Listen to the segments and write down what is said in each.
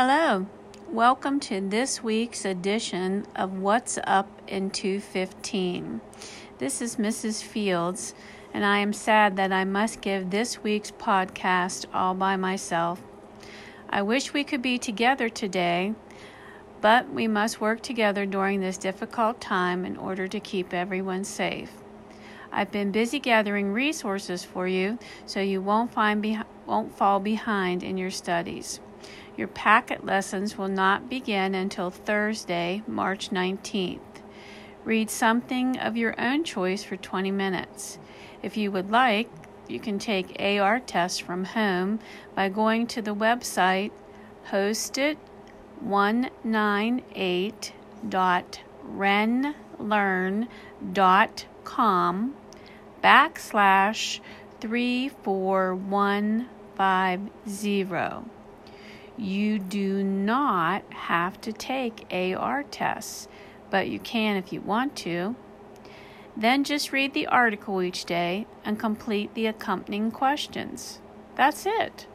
Hello, welcome to this week's edition of What's Up in 215. This is Mrs. Fields, and I am sad that I must give this week's podcast all by myself. I wish we could be together today, but we must work together during this difficult time in order to keep everyone safe. I've been busy gathering resources for you so you won't, find be- won't fall behind in your studies. Your packet lessons will not begin until Thursday, March 19th. Read something of your own choice for 20 minutes. If you would like, you can take AR tests from home by going to the website hosted198.renlearn.com backslash 34150. You do not have to take AR tests, but you can if you want to. Then just read the article each day and complete the accompanying questions. That's it.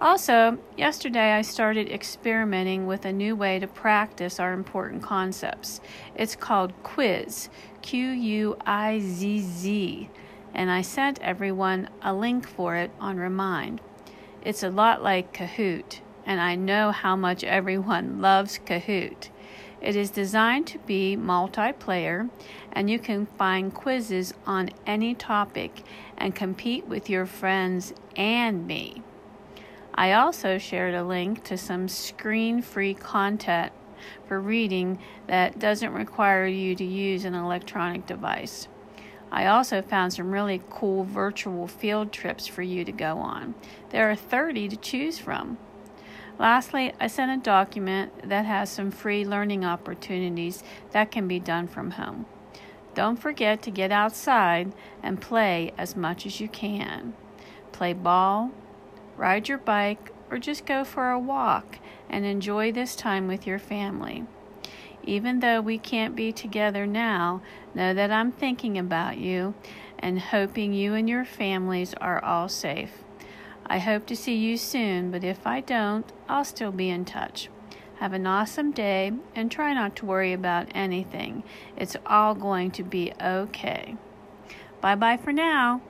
Also, yesterday I started experimenting with a new way to practice our important concepts. It's called Quizizz, Q U I Z Z, and I sent everyone a link for it on Remind. It's a lot like Kahoot, and I know how much everyone loves Kahoot. It is designed to be multiplayer, and you can find quizzes on any topic and compete with your friends and me. I also shared a link to some screen free content for reading that doesn't require you to use an electronic device. I also found some really cool virtual field trips for you to go on. There are 30 to choose from. Lastly, I sent a document that has some free learning opportunities that can be done from home. Don't forget to get outside and play as much as you can. Play ball, ride your bike, or just go for a walk and enjoy this time with your family. Even though we can't be together now, know that I'm thinking about you and hoping you and your families are all safe. I hope to see you soon, but if I don't, I'll still be in touch. Have an awesome day and try not to worry about anything. It's all going to be okay. Bye bye for now.